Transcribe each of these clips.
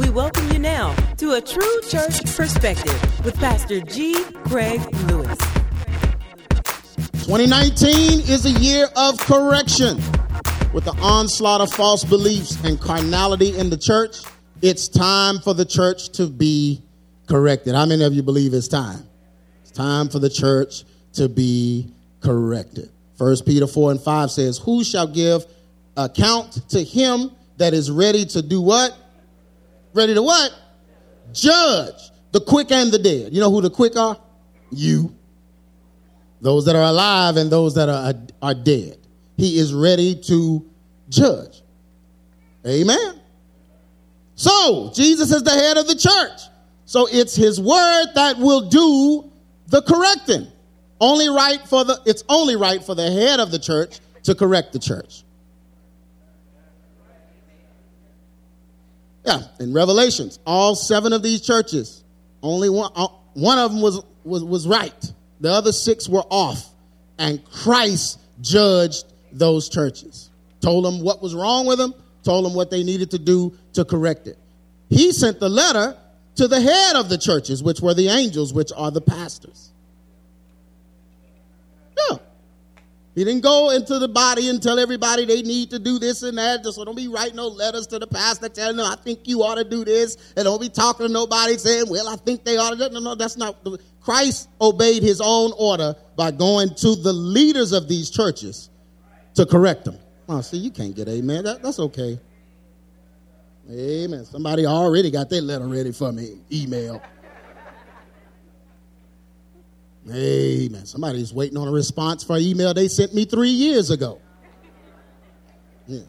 We welcome you now to a true church perspective with Pastor G. Craig Lewis. 2019 is a year of correction. With the onslaught of false beliefs and carnality in the church, it's time for the church to be corrected. How many of you believe it's time? It's time for the church to be corrected. First Peter 4 and 5 says, Who shall give account to him that is ready to do what? Ready to what? Judge the quick and the dead. You know who the quick are? You. Those that are alive and those that are, are dead. He is ready to judge. Amen. So, Jesus is the head of the church. So it's his word that will do the correcting. Only right for the it's only right for the head of the church to correct the church. Yeah, in Revelations, all seven of these churches, only one uh, one of them was was was right. The other six were off, and Christ judged those churches. Told them what was wrong with them, told them what they needed to do to correct it. He sent the letter to the head of the churches, which were the angels, which are the pastors. Yeah. He didn't go into the body and tell everybody they need to do this and that. So don't be writing no letters to the pastor telling them, I think you ought to do this. And don't be talking to nobody saying, well, I think they ought to. No, no, that's not. Christ obeyed his own order by going to the leaders of these churches to correct them. Oh, see, you can't get amen. That, that's okay. Amen. Somebody already got their letter ready for me. Email. Amen. Somebody's waiting on a response for an email they sent me three years ago. Yeah,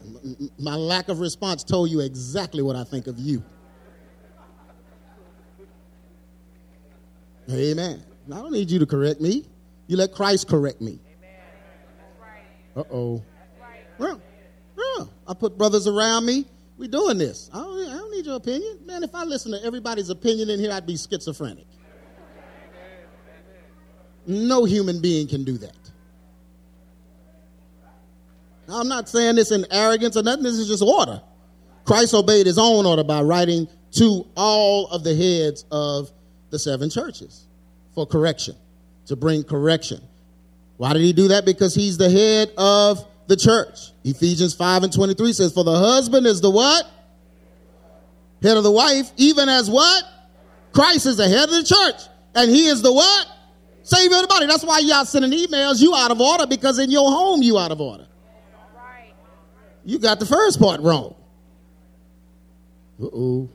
my lack of response told you exactly what I think of you. Amen. I don't need you to correct me. You let Christ correct me. Uh oh. Yeah, yeah. I put brothers around me. We doing this. I don't, I don't need your opinion. Man, if I listen to everybody's opinion in here, I'd be schizophrenic. No human being can do that. Now, I'm not saying this in arrogance or nothing. This is just order. Christ obeyed his own order by writing to all of the heads of the seven churches for correction, to bring correction. Why did he do that? Because he's the head of the church. Ephesians 5 and 23 says, For the husband is the what? Head of the wife, even as what? Christ is the head of the church. And he is the what? Savior everybody. That's why y'all sending emails. You out of order because in your home you out of order. You got the first part wrong. Uh oh.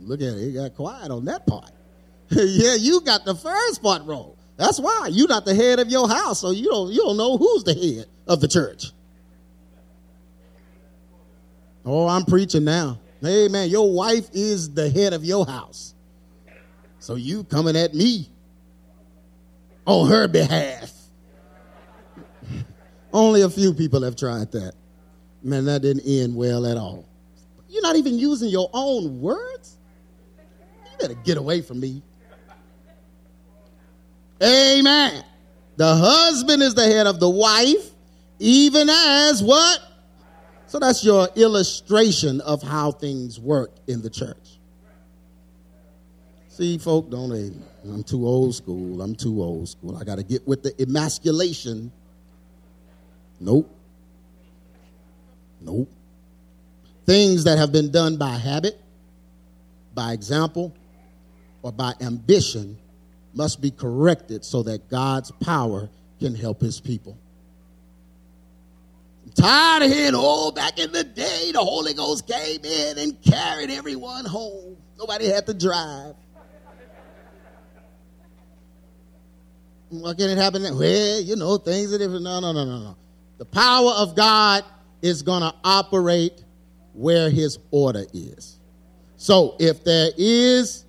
Look at it. It got quiet on that part. yeah, you got the first part wrong. That's why you're not the head of your house, so you don't you don't know who's the head of the church. Oh, I'm preaching now. Hey man, your wife is the head of your house. So you coming at me on her behalf. Only a few people have tried that. Man, that didn't end well at all. You're not even using your own words? You better get away from me. Amen. The husband is the head of the wife, even as what? So that's your illustration of how things work in the church. See, folk, don't they? I'm too old school. I'm too old school. I got to get with the emasculation. Nope. Nope. Things that have been done by habit, by example, or by ambition must be corrected so that God's power can help his people. I'm tired of hearing, oh, back in the day, the Holy Ghost came in and carried everyone home. Nobody had to drive. Why can it happen? Well, you know, things are different. No, no, no, no, no. The power of God is going to operate where his order is. So if there is,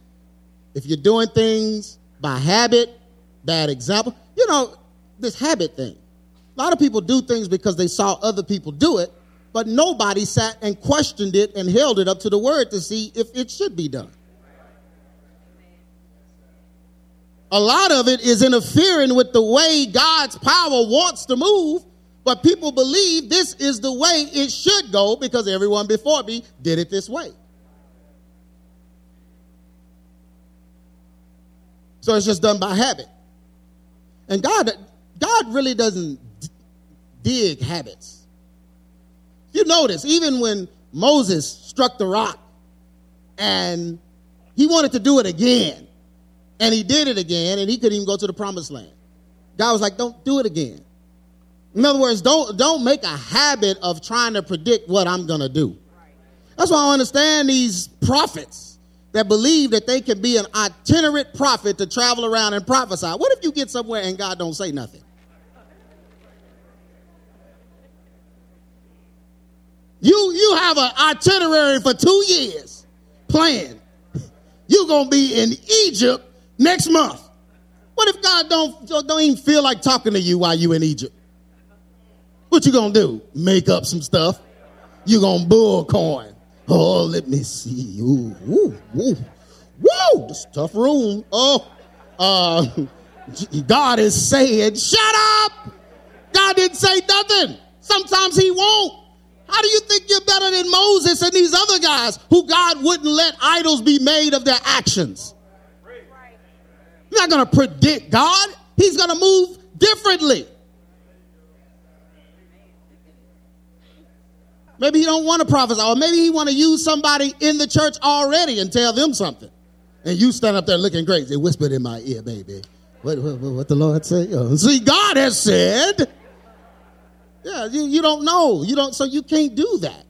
if you're doing things by habit, bad example, you know, this habit thing. A lot of people do things because they saw other people do it, but nobody sat and questioned it and held it up to the word to see if it should be done. a lot of it is interfering with the way God's power wants to move, but people believe this is the way it should go because everyone before me did it this way. So it's just done by habit. And God, God really doesn't dig habits. You notice, even when Moses struck the rock and he wanted to do it again, and he did it again, and he couldn't even go to the promised land. God was like, don't do it again. In other words, don't, don't make a habit of trying to predict what I'm going to do. That's why I understand these prophets that believe that they can be an itinerant prophet to travel around and prophesy. What if you get somewhere and God don't say nothing? You, you have an itinerary for two years planned. You're to be in Egypt next month. What if God don't, don't even feel like talking to you while you in Egypt? What you gonna do? Make up some stuff? You gonna bull coin? Oh, let me see. Ooh, ooh, ooh, woo! This tough room. Oh, uh, God is saying, "Shut up." God didn't say nothing. Sometimes He won't. How do you think you're better than Moses and these other guys who God wouldn't let idols be made of their actions? You're not going to predict God. He's going to move differently. Maybe he don't want to prophesy, or maybe he want to use somebody in the church already and tell them something. And you stand up there looking great. They whispered in my ear, baby. What, what, what the Lord say? Oh, see, God has said. Yeah, you, you don't know. You don't, so you can't do that.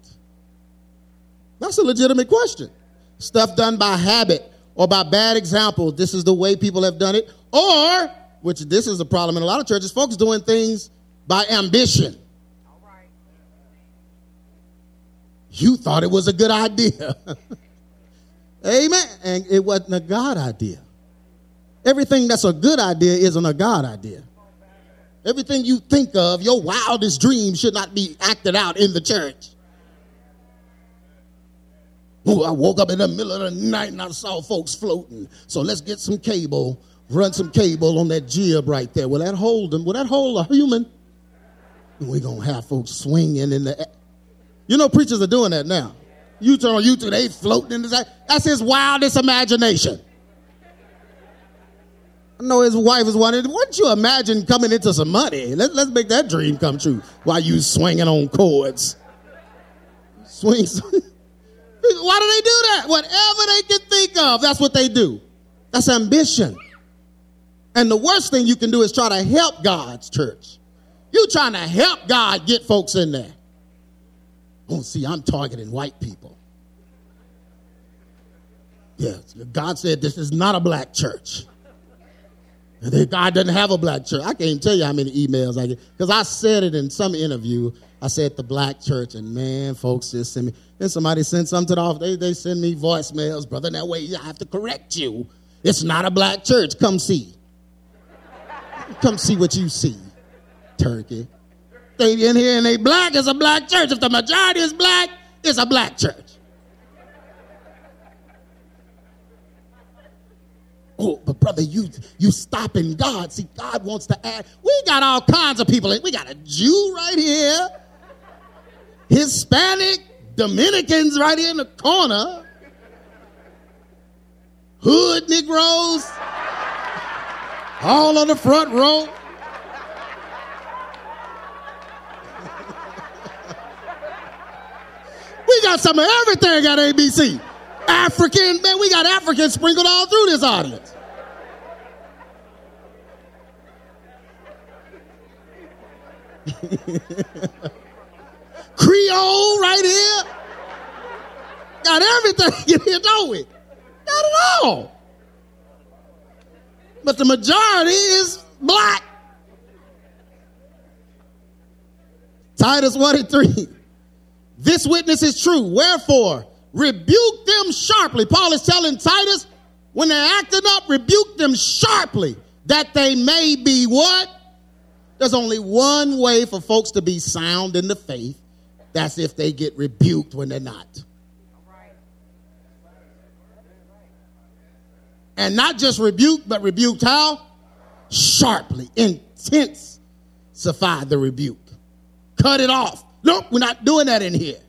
That's a legitimate question. Stuff done by habit or by bad example. This is the way people have done it. Or, which this is a problem in a lot of churches, folks doing things by ambition. You thought it was a good idea. Amen. And it wasn't a God idea. Everything that's a good idea isn't a God idea. Everything you think of, your wildest dreams should not be acted out in the church. I woke up in the middle of the night and I saw folks floating. So let's get some cable, run some cable on that jib right there. Will that hold them? Will that hold a human? We're going to have folks swinging in the You know, preachers are doing that now. You turn on YouTube, they floating in the. That's his wildest imagination. I know his wife is wanting. Wouldn't you imagine coming into some money? Let, let's make that dream come true while you swinging on cords. Swing, swing. Why do they do that? Whatever they can think of, that's what they do. That's ambition. And the worst thing you can do is try to help God's church. You trying to help God get folks in there. Oh, see, I'm targeting white people. Yes, God said this is not a black church. God doesn't have a black church. I can't tell you how many emails I get because I said it in some interview. I said the black church, and man, folks just send me. Then somebody sent something off. They they send me voicemails, brother. That way I have to correct you. It's not a black church. Come see. Come see what you see, turkey. They in here and they black. It's a black church. If the majority is black, it's a black church. Oh, but brother, you you stopping God. See, God wants to add. We got all kinds of people. In. We got a Jew right here, Hispanic, Dominicans right here in the corner, hood Negroes, all on the front row. we got some of everything at ABC. African, man, we got Africans sprinkled all through this audience. Creole right here. Got everything in here, don't we? Got it all. But the majority is black. Titus 1 and 3. This witness is true. Wherefore, rebuke them sharply. Paul is telling Titus, when they're acting up, rebuke them sharply that they may be what? There's only one way for folks to be sound in the faith. That's if they get rebuked when they're not. And not just rebuked, but rebuked how? Sharply, intensify the rebuke. Cut it off. Nope, we're not doing that in here.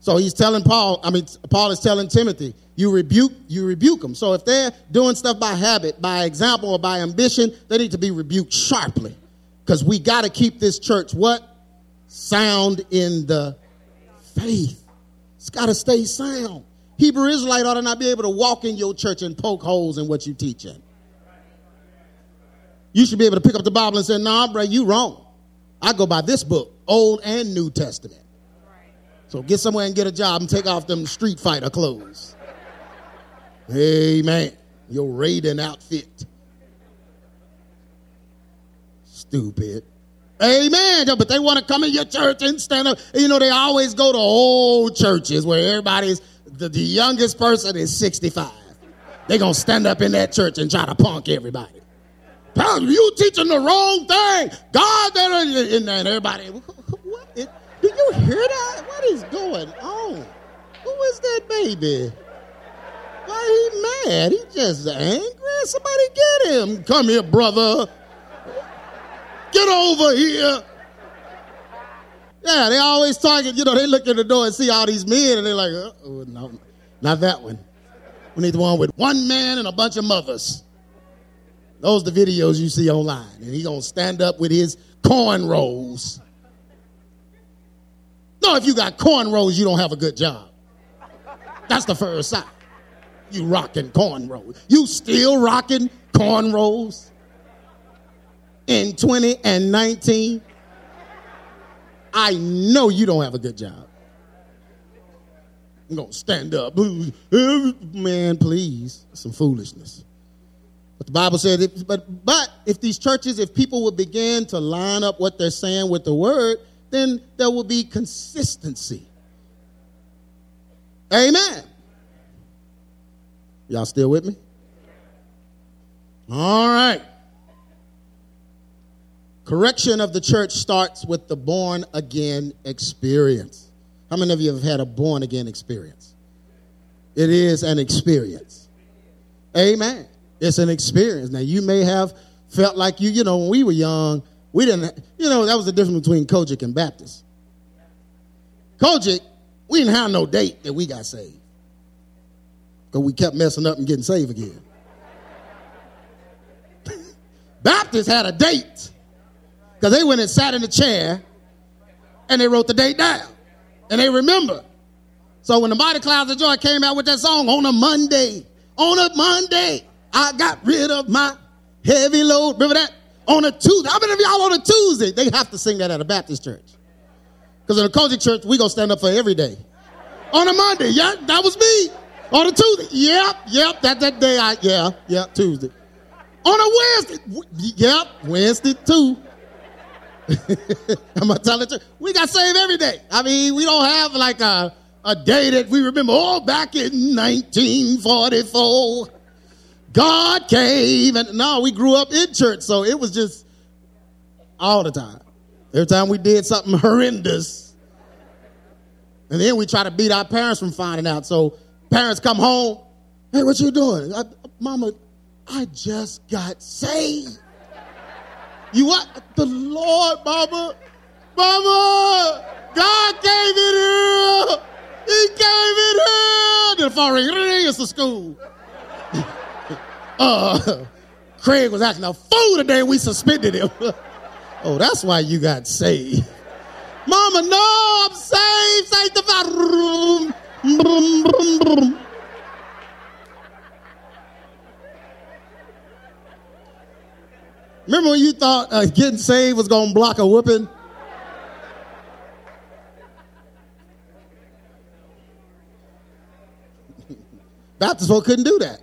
So he's telling Paul, I mean, Paul is telling Timothy, you rebuke, you rebuke them. So if they're doing stuff by habit, by example, or by ambition, they need to be rebuked sharply. Because we got to keep this church what? Sound in the faith. It's got to stay sound. Hebrew Israelite ought to not be able to walk in your church and poke holes in what you teach in. You should be able to pick up the Bible and say, nah, bro, you wrong. I go by this book, Old and New Testament. So get somewhere and get a job and take off them street fighter clothes. Amen. Your raiding outfit. Stupid. Amen. But they want to come in your church and stand up. You know, they always go to old churches where everybody's, the, the youngest person is 65. They're going to stand up in that church and try to punk everybody. Pastor, You teaching the wrong thing. God, in there, and everybody, what? It, do you hear that? What is going on? Who is that baby? Why he mad? He just angry. Somebody get him. Come here, brother. Get over here. Yeah, they always target, you know, they look at the door and see all these men and they're like, oh, no, not that one. We need the one with one man and a bunch of mothers. Those are the videos you see online. And he's going to stand up with his cornrows. No, if you got cornrows, you don't have a good job. That's the first sign. You rocking cornrows. You still rocking cornrows in 20 and 19. I know you don't have a good job. I'm going to stand up. Man, please. Some foolishness. But the Bible said, if, but, but if these churches, if people would begin to line up what they're saying with the word, then there will be consistency. Amen. Y'all still with me? All right. Correction of the church starts with the born again experience. How many of you have had a born again experience? It is an experience. Amen. It's an experience. Now, you may have felt like you, you know, when we were young, we didn't, you know, that was the difference between COGIC and Baptist. COGIC, we didn't have no date that we got saved. Because we kept messing up and getting saved again. Baptist had a date. Because they went and sat in the chair and they wrote the date down. And they remember. So when the Mighty Clouds of Joy came out with that song on a Monday, on a Monday, I got rid of my heavy load. Remember that? On a Tuesday. How many of y'all on a Tuesday? They have to sing that at a Baptist church. Because in a COGIC church, we going to stand up for every day. On a Monday, yeah, that was me. On a Tuesday, yep, yep, that that day, I, yeah, yeah, Tuesday. On a Wednesday, yep, Wednesday too. I'm gonna tell it to we got saved every day. I mean, we don't have like a, a day that we remember, oh, back in 1944. God came. And no, we grew up in church, so it was just all the time. Every time we did something horrendous. And then we try to beat our parents from finding out. So parents come home. Hey, what you doing? I, Mama, I just got saved. You what? The Lord, Mama. Mama, God gave it here. He gave it here. Then the phone ring. It's the school uh, Craig was acting a fool today. We suspended him. oh, that's why you got saved. Mama, no, I'm saved, sanctified. Remember when you thought uh, getting saved was going to block a whooping? Baptist folk couldn't do that.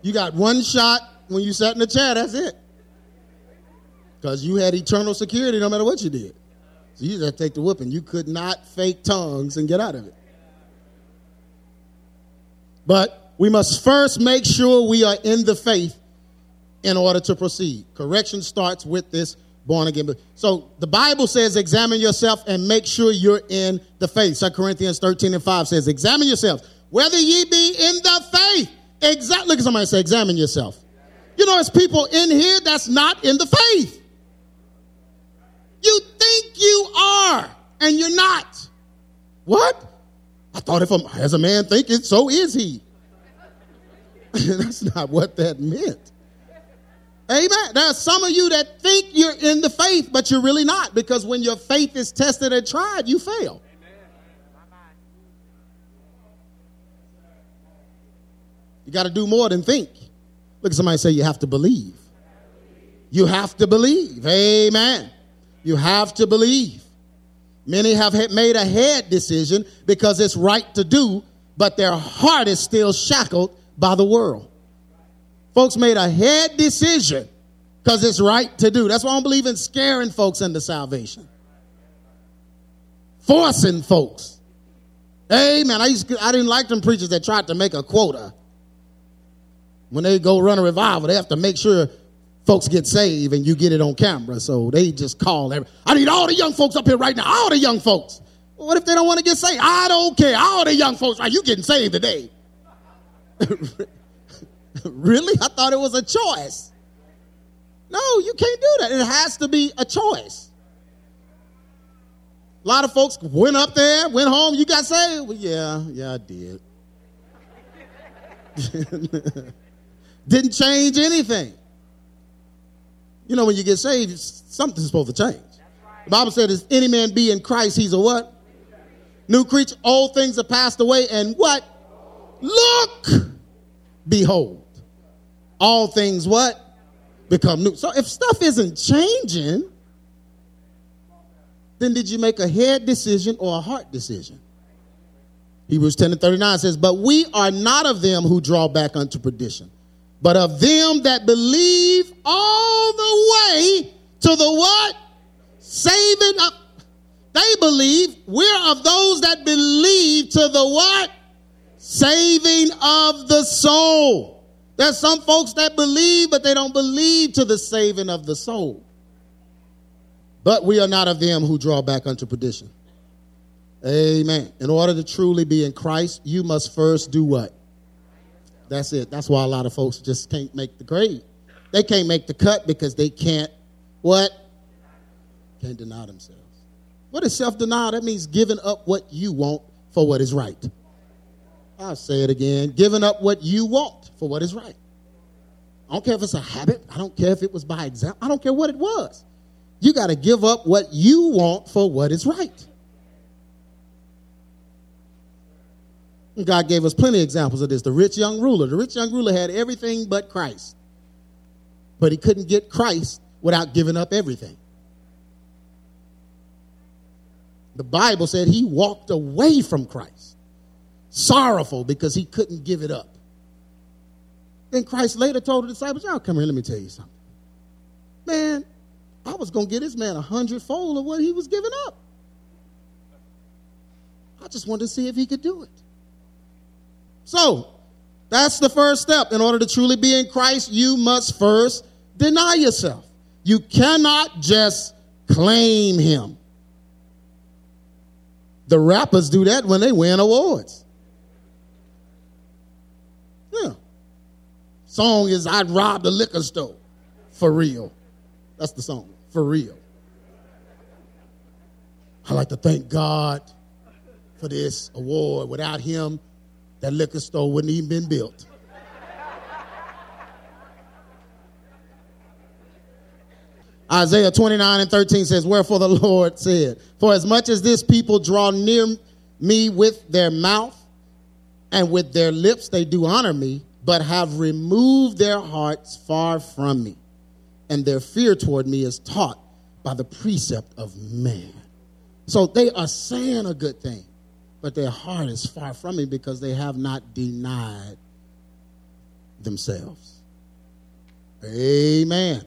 You got one shot when you sat in the chair, that's it. Because you had eternal security no matter what you did. So you just take the whooping. You could not fake tongues and get out of it. But we must first make sure we are in the faith in order to proceed. Correction starts with this born again. So the Bible says, examine yourself and make sure you're in the faith. 2 Corinthians 13 and 5 says, examine yourself, whether ye be in the faith. Exactly. Look at somebody say, examine yourself. You know, there's people in here that's not in the faith. You think you are, and you're not. What? I thought if a, as a man thinketh, so is he. That's not what that meant. Amen. There are some of you that think you're in the faith, but you're really not because when your faith is tested and tried, you fail. You got to do more than think. Look at somebody say, You have to believe. You have to believe. Amen. You have to believe. Many have made a head decision because it's right to do, but their heart is still shackled by the world. Folks made a head decision because it's right to do. That's why I don't believe in scaring folks into salvation. Forcing folks. Amen. I used to, I didn't like them preachers that tried to make a quota. When they go run a revival, they have to make sure folks get saved and you get it on camera. So they just call every, I need all the young folks up here right now. All the young folks. what if they don't want to get saved? I don't care. All the young folks, are you getting saved today? really? I thought it was a choice. No, you can't do that. It has to be a choice. A lot of folks went up there, went home. You got saved? Well, yeah, yeah, I did. Didn't change anything. You know, when you get saved, something's supposed to change. The Bible said, if any man be in Christ, he's a what? New creature. Old things are passed away, and what? Look, behold. All things what? Become new. So if stuff isn't changing, then did you make a head decision or a heart decision? Hebrews 10 and 39 says, But we are not of them who draw back unto perdition but of them that believe all the way to the what? Saving up. They believe. We're of those that believe to the what? Saving of the soul. There's some folks that believe, but they don't believe to the saving of the soul. But we are not of them who draw back unto perdition. Amen. In order to truly be in Christ, you must first do what? That's it. That's why a lot of folks just can't make the grade. They can't make the cut because they can't what? Can't deny themselves. What is self denial? That means giving up what you want for what is right. I'll say it again giving up what you want for what is right. I don't care if it's a habit. I don't care if it was by example. I don't care what it was. You got to give up what you want for what is right. God gave us plenty of examples of this. The rich young ruler. The rich young ruler had everything but Christ. But he couldn't get Christ without giving up everything. The Bible said he walked away from Christ, sorrowful because he couldn't give it up. Then Christ later told the disciples, Y'all come here, let me tell you something. Man, I was going to get this man a hundredfold of what he was giving up. I just wanted to see if he could do it. So, that's the first step. In order to truly be in Christ, you must first deny yourself. You cannot just claim Him. The rappers do that when they win awards. Yeah. Song is I'd rob the liquor store. For real. That's the song. For real. I like to thank God for this award. Without Him, that liquor store wouldn't even been built. Isaiah 29 and 13 says, Wherefore the Lord said, For as much as this people draw near me with their mouth and with their lips they do honor me, but have removed their hearts far from me, and their fear toward me is taught by the precept of man. So they are saying a good thing but their heart is far from me because they have not denied themselves. Amen.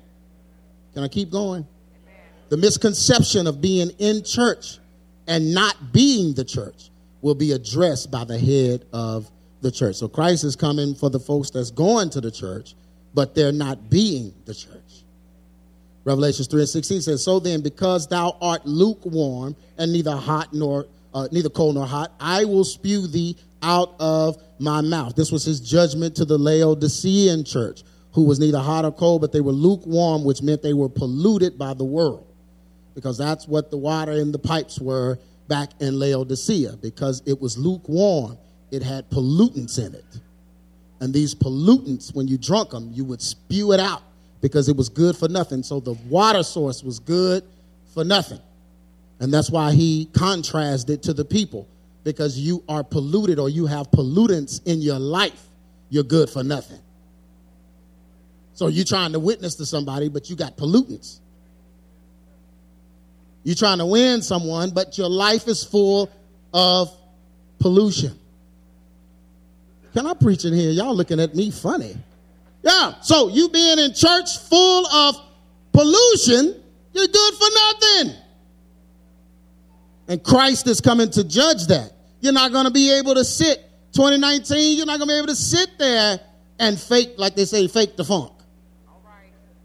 Can I keep going? The misconception of being in church and not being the church will be addressed by the head of the church. So Christ is coming for the folks that's going to the church, but they're not being the church. Revelations 3 and 16 says, So then, because thou art lukewarm and neither hot nor uh, neither cold nor hot. I will spew thee out of my mouth. This was his judgment to the Laodicean church, who was neither hot or cold, but they were lukewarm, which meant they were polluted by the world. Because that's what the water in the pipes were back in Laodicea because it was lukewarm. It had pollutants in it. And these pollutants, when you drunk them, you would spew it out because it was good for nothing. So the water source was good for nothing. And that's why he contrasted to the people because you are polluted or you have pollutants in your life. You're good for nothing. So you're trying to witness to somebody, but you got pollutants. You're trying to win someone, but your life is full of pollution. Can I preach in here? Y'all looking at me funny. Yeah. So you being in church full of pollution, you're good for nothing. And Christ is coming to judge that. You're not going to be able to sit 2019, you're not going to be able to sit there and fake, like they say, fake the funk.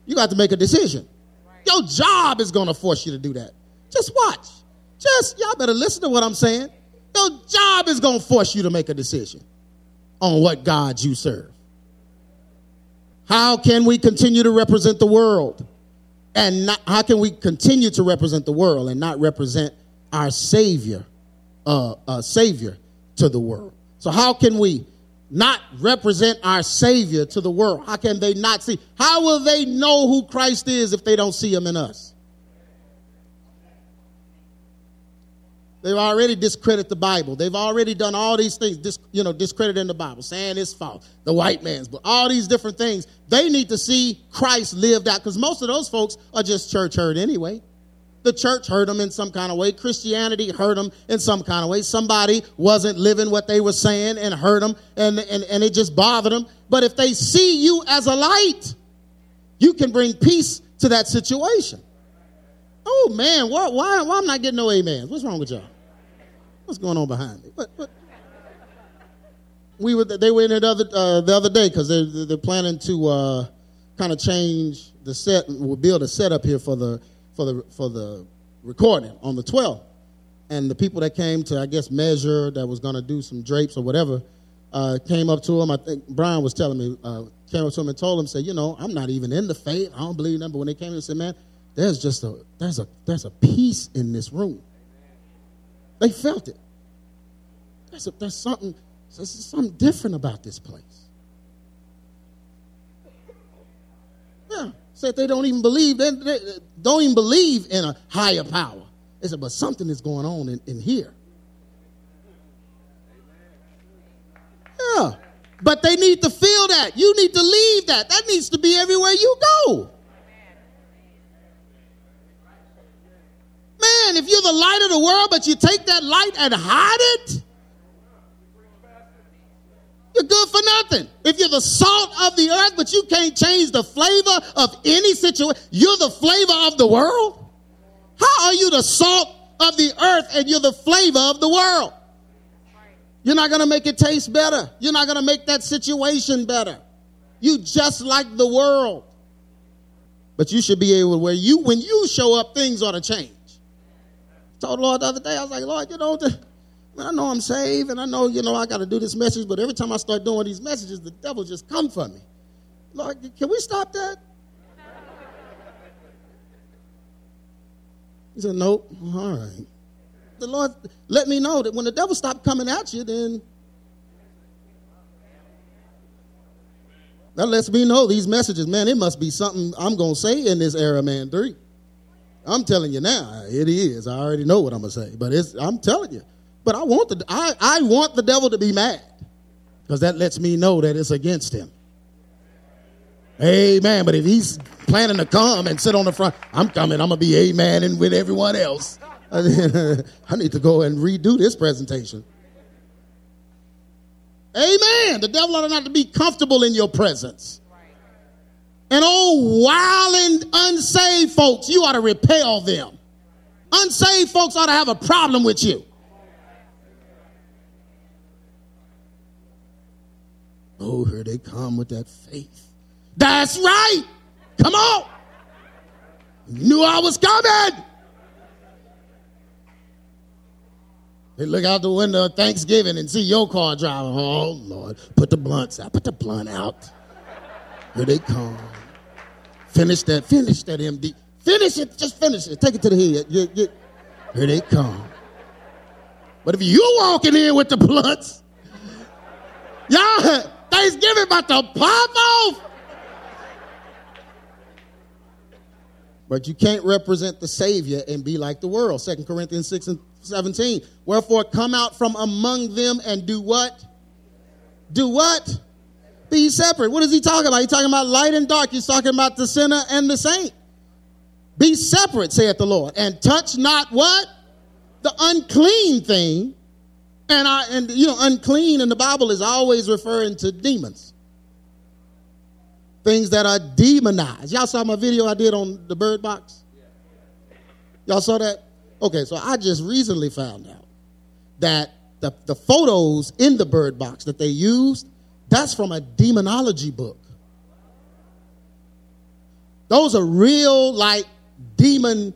You got to make a decision. Your job is going to force you to do that. Just watch. Just, y'all better listen to what I'm saying. Your job is going to force you to make a decision on what God you serve. How can we continue to represent the world? And not, how can we continue to represent the world and not represent our Savior, uh, uh, Savior to the world? So how can we not represent our Savior to the world? How can they not see? How will they know who Christ is if they don't see Him in us? They've already discredited the Bible. They've already done all these things, dis, you know, discrediting the Bible, saying it's false, the white man's but all these different things. They need to see Christ lived out because most of those folks are just church hurt anyway. The church hurt them in some kind of way. Christianity hurt them in some kind of way. Somebody wasn't living what they were saying and hurt them, and, and, and it just bothered them. But if they see you as a light, you can bring peace to that situation. Oh man, why, why, why am I not getting no amens? What's wrong with y'all? What's going on behind me? What, what? We were they were in it other uh, the other day because they they're planning to uh, kind of change the set. We'll build a setup here for the for the for the recording on the 12th. And the people that came to I guess measure that was going to do some drapes or whatever uh, came up to him. I think Brian was telling me uh, came up to him and told him, "Say, you know, I'm not even in the faith. I don't believe them." But when they came and said, "Man." There's just a there's a there's a peace in this room. They felt it. There's, a, there's something there's something different about this place. Yeah, said they don't even believe they, they don't even believe in a higher power. They said, but something is going on in, in here. Yeah, but they need to feel that. You need to leave that. That needs to be everywhere you go. Man, if you're the light of the world, but you take that light and hide it, you're good for nothing. If you're the salt of the earth, but you can't change the flavor of any situation, you're the flavor of the world. How are you the salt of the earth and you're the flavor of the world? You're not going to make it taste better. You're not going to make that situation better. You just like the world. But you should be able to where you, when you show up, things ought to change told the Lord the other day, I was like, Lord, you know, the, I know I'm saved and I know, you know, I got to do this message, but every time I start doing these messages, the devil just come for me. Lord, can we stop that? He said, Nope. All right. The Lord let me know that when the devil stopped coming at you, then that lets me know these messages, man, it must be something I'm going to say in this era, man, three. I'm telling you now, it is. I already know what I'm gonna say, but it's. I'm telling you. But I want the I, I want the devil to be mad because that lets me know that it's against him. Amen. But if he's planning to come and sit on the front, I'm coming. I'm gonna be amen and with everyone else. I need to go and redo this presentation. Amen. The devil ought not to be comfortable in your presence. And oh, wild and unsaved folks, you ought to repel them. Unsaved folks ought to have a problem with you. Oh, here they come with that faith. That's right. Come on. Knew I was coming. They look out the window of Thanksgiving and see your car driving. Oh, Lord. Put the blunts out. Put the blunt out. Here they come. Finish that, finish that MD. Finish it, just finish it. Take it to the head. You, you, here they come. But if you walking in with the blunts, y'all, Thanksgiving about to pop off. But you can't represent the Savior and be like the world. 2 Corinthians 6 and 17. Wherefore come out from among them and do what? Do what? Be separate. What is he talking about? He's talking about light and dark. He's talking about the sinner and the saint. Be separate, saith the Lord, and touch not what? The unclean thing. And I and you know, unclean in the Bible is always referring to demons. Things that are demonized. Y'all saw my video I did on the bird box? Y'all saw that? Okay, so I just recently found out that the, the photos in the bird box that they used, that's from a demonology book. Those are real, like, demon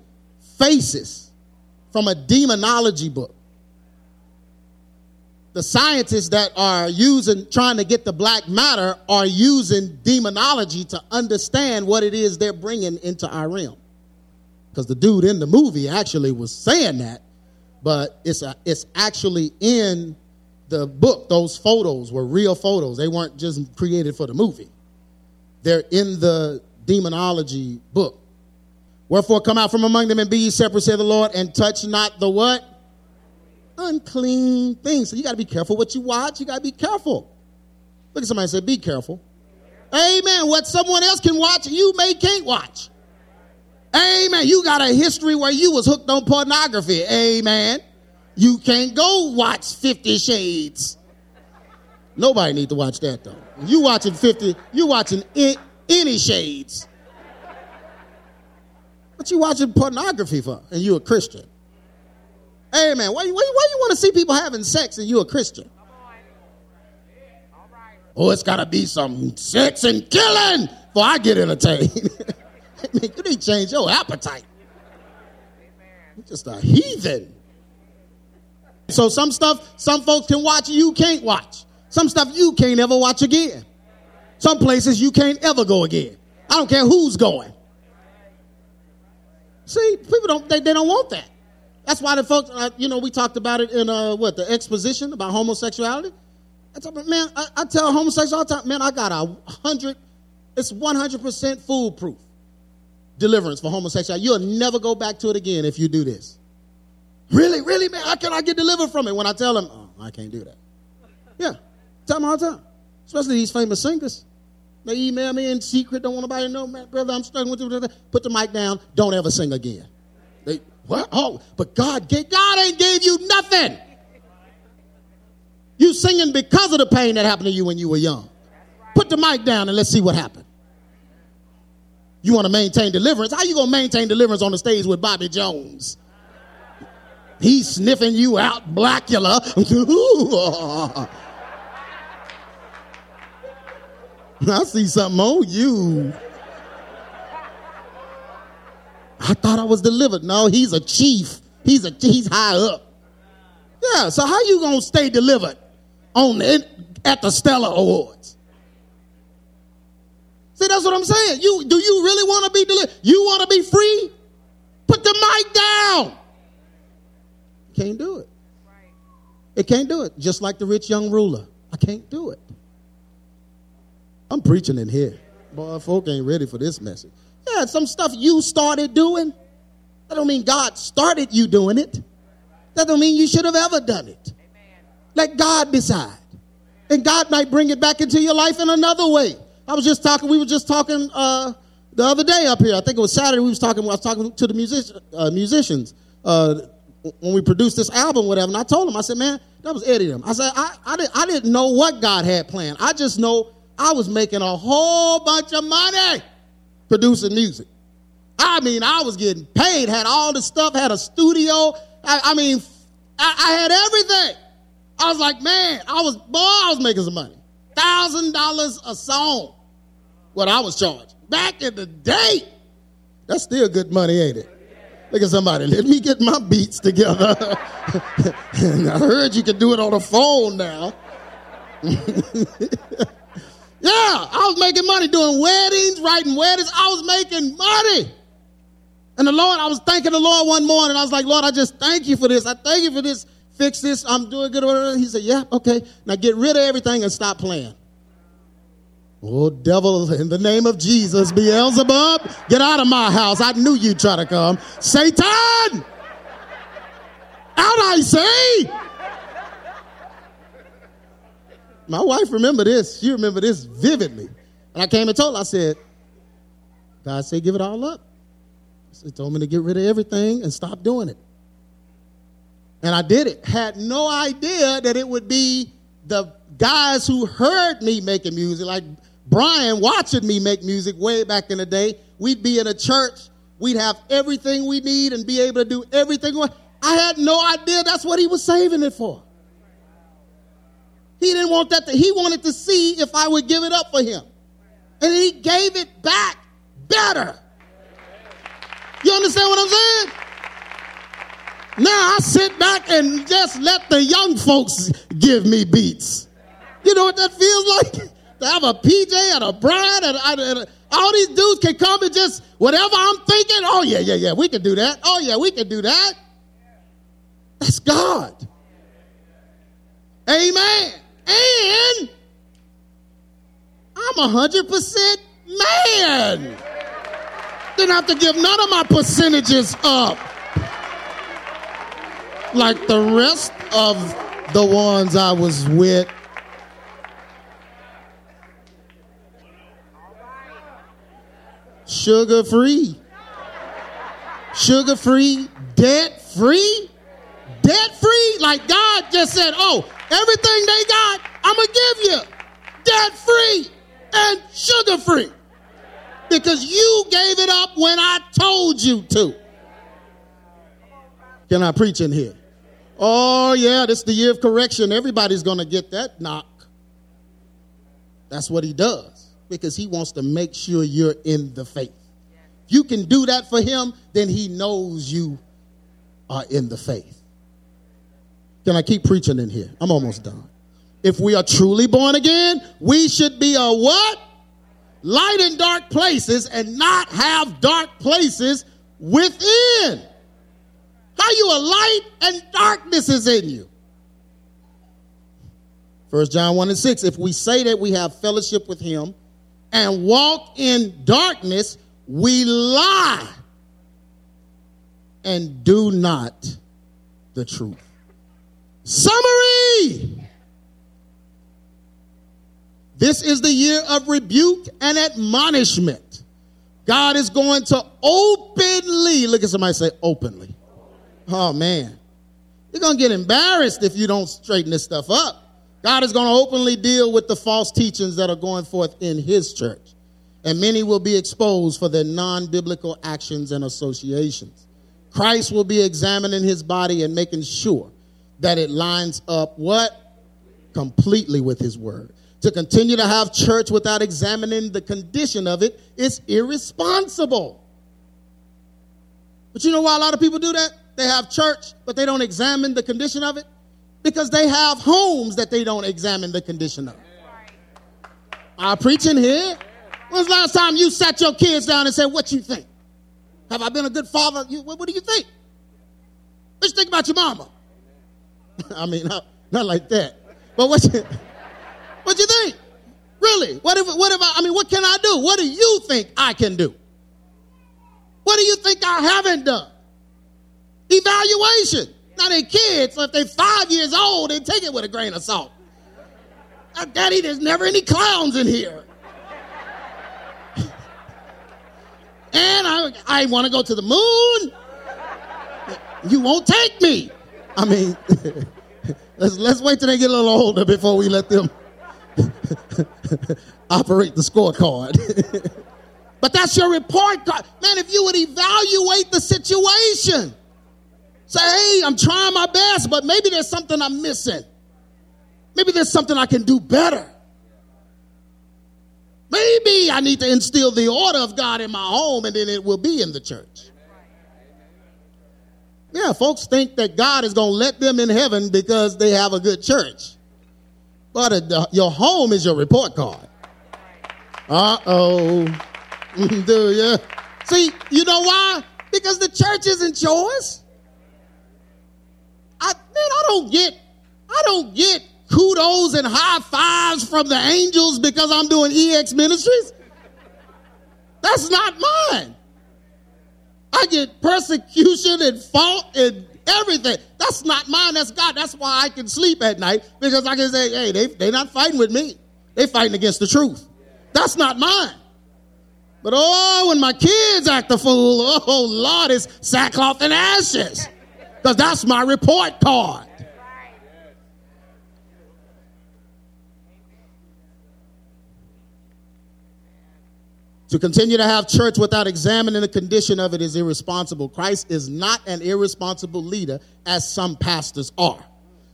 faces from a demonology book. The scientists that are using, trying to get the black matter, are using demonology to understand what it is they're bringing into our realm. Because the dude in the movie actually was saying that, but it's, a, it's actually in the book. Those photos were real photos, they weren't just created for the movie. They're in the demonology book. Wherefore come out from among them and be ye separate, said the Lord, and touch not the what? Unclean things. So you got to be careful what you watch. You got to be careful. Look at somebody and say, be careful. Amen. What someone else can watch, you may can't watch. Amen. You got a history where you was hooked on pornography. Amen. You can't go watch 50 Shades. Nobody need to watch that though. You watching 50, you watching any shades. What you watching pornography for? And you a Christian. Amen. Why, why, why you want to see people having sex and you a Christian? Oh, it's got to be some sex and killing before I get entertained. Man, you need to change your appetite. You're just a heathen. So some stuff, some folks can watch, you can't watch. Some stuff you can't ever watch again. Some places you can't ever go again. I don't care who's going. See, people don't they, they don't want that. That's why the folks, uh, you know, we talked about it in uh, what the exposition about homosexuality. I tell man, I, I tell homosexuals all the time, man, I got a hundred, it's one hundred percent foolproof deliverance for homosexuality. You'll never go back to it again if you do this. Really, really, man, how can I get delivered from it? When I tell them, oh, I can't do that. Yeah, tell them all the time, especially these famous singers. They email me in secret, don't want nobody to know, man, brother, I'm struggling with you. Put the mic down, don't ever sing again. They, what? Oh, but God gave, God ain't gave you nothing. You singing because of the pain that happened to you when you were young. Put the mic down and let's see what happened. You want to maintain deliverance? How you gonna maintain deliverance on the stage with Bobby Jones? He's sniffing you out, Blacula. I see something on you. I thought I was delivered. No, he's a chief. He's a he's high up. Yeah, so how you gonna stay delivered on the, at the Stellar Awards? See, that's what I'm saying. You do you really want to be delivered? You want to be free? Put the mic down. Can't do it. It can't do it. Just like the rich young ruler. I can't do it. I'm preaching in here. Boy, folk ain't ready for this message. Yeah, some stuff you started doing. That don't mean God started you doing it. That don't mean you should have ever done it. Let God decide. And God might bring it back into your life in another way. I was just talking, we were just talking uh, the other day up here. I think it was Saturday. We was talking, I was talking to the music, uh, musicians uh, when we produced this album, whatever. And I told him, I said, man, that was Eddie them. I said, I, I, didn't, I didn't know what God had planned. I just know I was making a whole bunch of money producing music. I mean, I was getting paid, had all the stuff, had a studio. I, I mean, I, I, had everything. I was like, man, I was, boy, I was making some money. Thousand dollars a song, what I was charged. Back in the day, that's still good money, ain't it? Look at somebody, let me get my beats together. I heard you can do it on the phone now. Yeah, I was making money doing weddings, writing weddings. I was making money. And the Lord, I was thanking the Lord one morning. I was like, Lord, I just thank you for this. I thank you for this, fix this. I'm doing good. He said, yeah, okay. Now get rid of everything and stop playing. Oh, devil, in the name of Jesus, Beelzebub, get out of my house. I knew you'd try to come. Satan! Out, I say! My wife remember this. She remember this vividly. And I came and told her, I said, God said, give it all up. He told me to get rid of everything and stop doing it. And I did it. Had no idea that it would be the guys who heard me making music, like Brian watching me make music way back in the day. We'd be in a church, we'd have everything we need and be able to do everything. I had no idea that's what he was saving it for. He didn't want that. To, he wanted to see if I would give it up for him. And he gave it back better. You understand what I'm saying? Now I sit back and just let the young folks give me beats. You know what that feels like? to have a PJ and a Brian and, and, and, all these dudes can come and just whatever I'm thinking. Oh yeah, yeah, yeah, we can do that. Oh yeah, we can do that. That's God. Amen. And I'm a hundred percent man. Didn't have to give none of my percentages up. Like the rest of the ones I was with. Sugar free. Sugar free, debt free. Debt free. Like God just said, oh, everything they got, I'm going to give you. Debt free and sugar free because you gave it up when I told you to. Can I preach in here? Oh, yeah, this is the year of correction. Everybody's going to get that knock. That's what he does because he wants to make sure you're in the faith. If you can do that for him, then he knows you are in the faith. Can I keep preaching in here? I'm almost done. If we are truly born again, we should be a what? light in dark places and not have dark places within. How you a light and darkness is in you? First John 1 and 6. If we say that we have fellowship with him and walk in darkness, we lie and do not the truth. Summary this is the year of rebuke and admonishment. God is going to openly, look at somebody say openly. Oh man. You're going to get embarrassed if you don't straighten this stuff up. God is going to openly deal with the false teachings that are going forth in his church. And many will be exposed for their non biblical actions and associations. Christ will be examining his body and making sure that it lines up what? Completely with his word. To continue to have church without examining the condition of it is irresponsible. But you know why a lot of people do that? They have church, but they don't examine the condition of it? Because they have homes that they don't examine the condition of. I preach in here. When's the last time you sat your kids down and said, What you think? Have I been a good father? You, what, what, do you think? What you think about your mama? I mean, not, not like that. But what you, what you think? Really? What if, what if I, I mean, what can I do? What do you think I can do? What do you think I haven't done? Evaluation. Now they're kids, so if they're five years old, they take it with a grain of salt. Uh, Daddy, there's never any clowns in here. and I, I want to go to the moon. You won't take me. I mean, let's, let's wait till they get a little older before we let them. operate the scorecard. but that's your report card. Man, if you would evaluate the situation, say, hey, I'm trying my best, but maybe there's something I'm missing. Maybe there's something I can do better. Maybe I need to instill the order of God in my home and then it will be in the church. Yeah, folks think that God is going to let them in heaven because they have a good church. But uh, your home is your report card. Uh oh. Do you? See, you know why? Because the church isn't yours. I, man, I don't get, I don't get kudos and high fives from the angels because I'm doing EX ministries. That's not mine. I get persecution and fault and everything. That's not mine. That's God. That's why I can sleep at night because I can say, hey, they, they're not fighting with me. They're fighting against the truth. That's not mine. But oh, when my kids act a fool, oh, Lord, it's sackcloth and ashes. Because that's my report card. To continue to have church without examining the condition of it is irresponsible. Christ is not an irresponsible leader as some pastors are.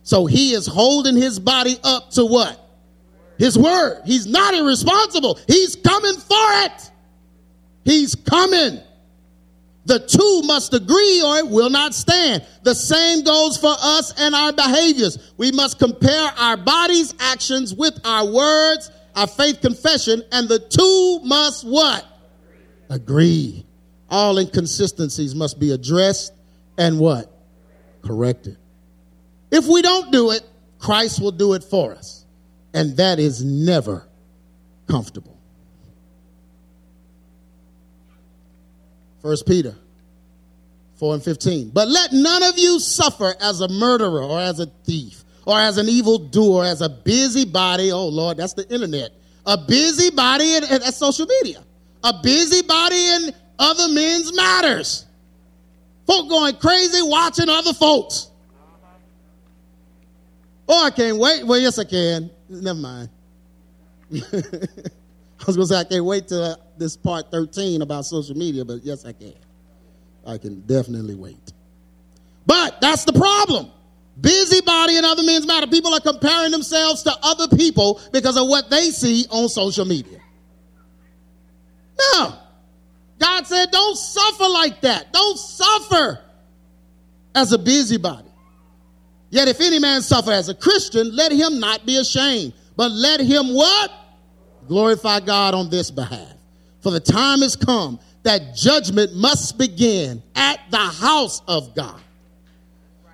So he is holding his body up to what? His word. He's not irresponsible. He's coming for it. He's coming. The two must agree or it will not stand. The same goes for us and our behaviors. We must compare our body's actions with our words our faith confession, and the two must what? Agree. All inconsistencies must be addressed and what? Corrected. If we don't do it, Christ will do it for us. And that is never comfortable. First Peter 4 and 15. But let none of you suffer as a murderer or as a thief or as an evil doer, as a busybody. Oh, Lord, that's the internet. A busybody at, at social media. A busybody in other men's matters. Folk going crazy watching other folks. Oh, I can't wait. Well, yes, I can. Never mind. I was going to say, I can't wait till this part 13 about social media, but yes, I can. I can definitely wait. But that's the problem. Busybody and other men's matter. People are comparing themselves to other people because of what they see on social media. No. God said, don't suffer like that. Don't suffer as a busybody. Yet if any man suffer as a Christian, let him not be ashamed, but let him what? Glorify God on this behalf. For the time has come that judgment must begin at the house of God.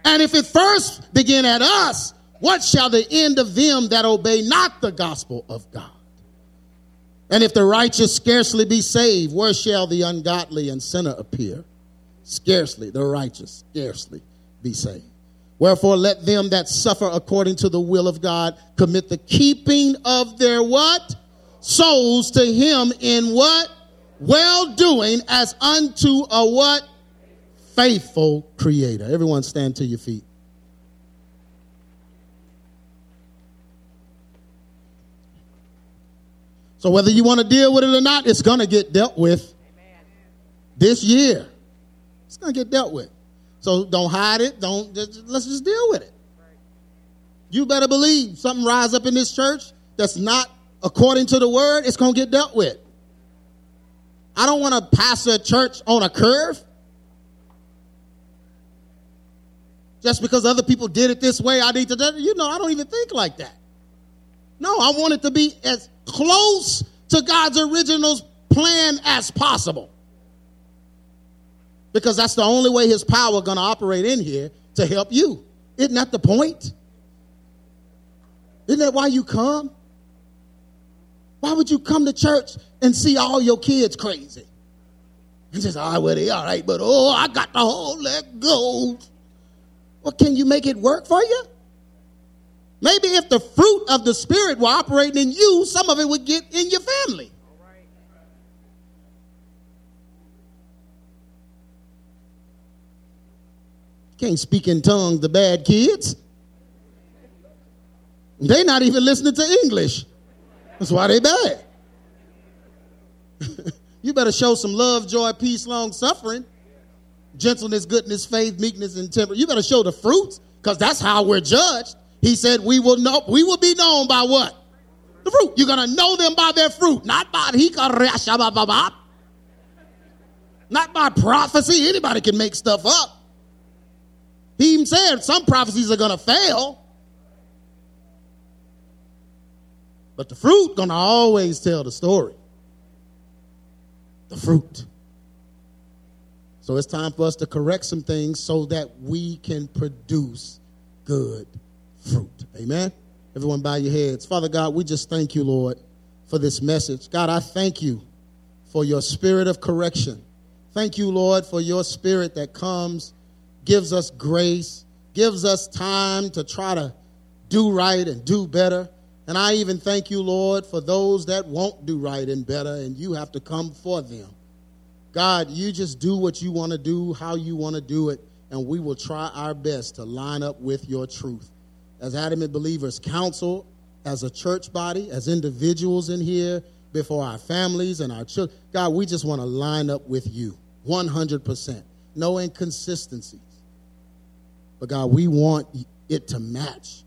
And if it first begin at us, what shall the end of them that obey not the gospel of God? And if the righteous scarcely be saved, where shall the ungodly and sinner appear? Scarcely, the righteous scarcely be saved. Wherefore let them that suffer according to the will of God commit the keeping of their what? Souls to him in what? Well doing as unto a what? faithful creator. Everyone stand to your feet. So whether you want to deal with it or not, it's going to get dealt with this year. It's going to get dealt with. So don't hide it. Don't just, let's just deal with it. You better believe something rise up in this church that's not according to the word, it's going to get dealt with. I don't want to pass a church on a curve. just because other people did it this way, I need to, you know, I don't even think like that. No, I want it to be as close to God's original plan as possible. Because that's the only way his power going to operate in here to help you. Isn't that the point? Isn't that why you come? Why would you come to church and see all your kids crazy? And just, all right, well, they all right, but oh, I got the whole leg go. Well, can you make it work for you? Maybe if the fruit of the Spirit were operating in you, some of it would get in your family. Can't speak in tongues, the bad kids. They're not even listening to English. That's why they bad. you better show some love, joy, peace, long suffering gentleness, goodness, faith, meekness, and temper. You to show the fruits because that's how we're judged. He said, "We will know. We will be known by what? The fruit. You're gonna know them by their fruit, not by not by prophecy. Anybody can make stuff up. He even said some prophecies are gonna fail, but the fruit gonna always tell the story. The fruit. So it's time for us to correct some things so that we can produce good fruit. Amen. Everyone bow your heads. Father God, we just thank you, Lord, for this message. God, I thank you for your spirit of correction. Thank you, Lord, for your spirit that comes, gives us grace, gives us time to try to do right and do better. And I even thank you, Lord, for those that won't do right and better, and you have to come for them. God, you just do what you want to do, how you want to do it, and we will try our best to line up with your truth. As Adamant Believers Council, as a church body, as individuals in here, before our families and our children, God, we just want to line up with you 100%. No inconsistencies. But God, we want it to match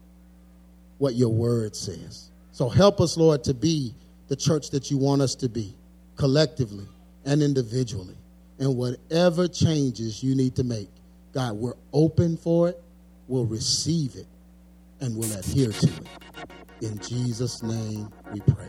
what your word says. So help us, Lord, to be the church that you want us to be, collectively and individually. And whatever changes you need to make, God, we're open for it, we'll receive it, and we'll adhere to it. In Jesus' name we pray.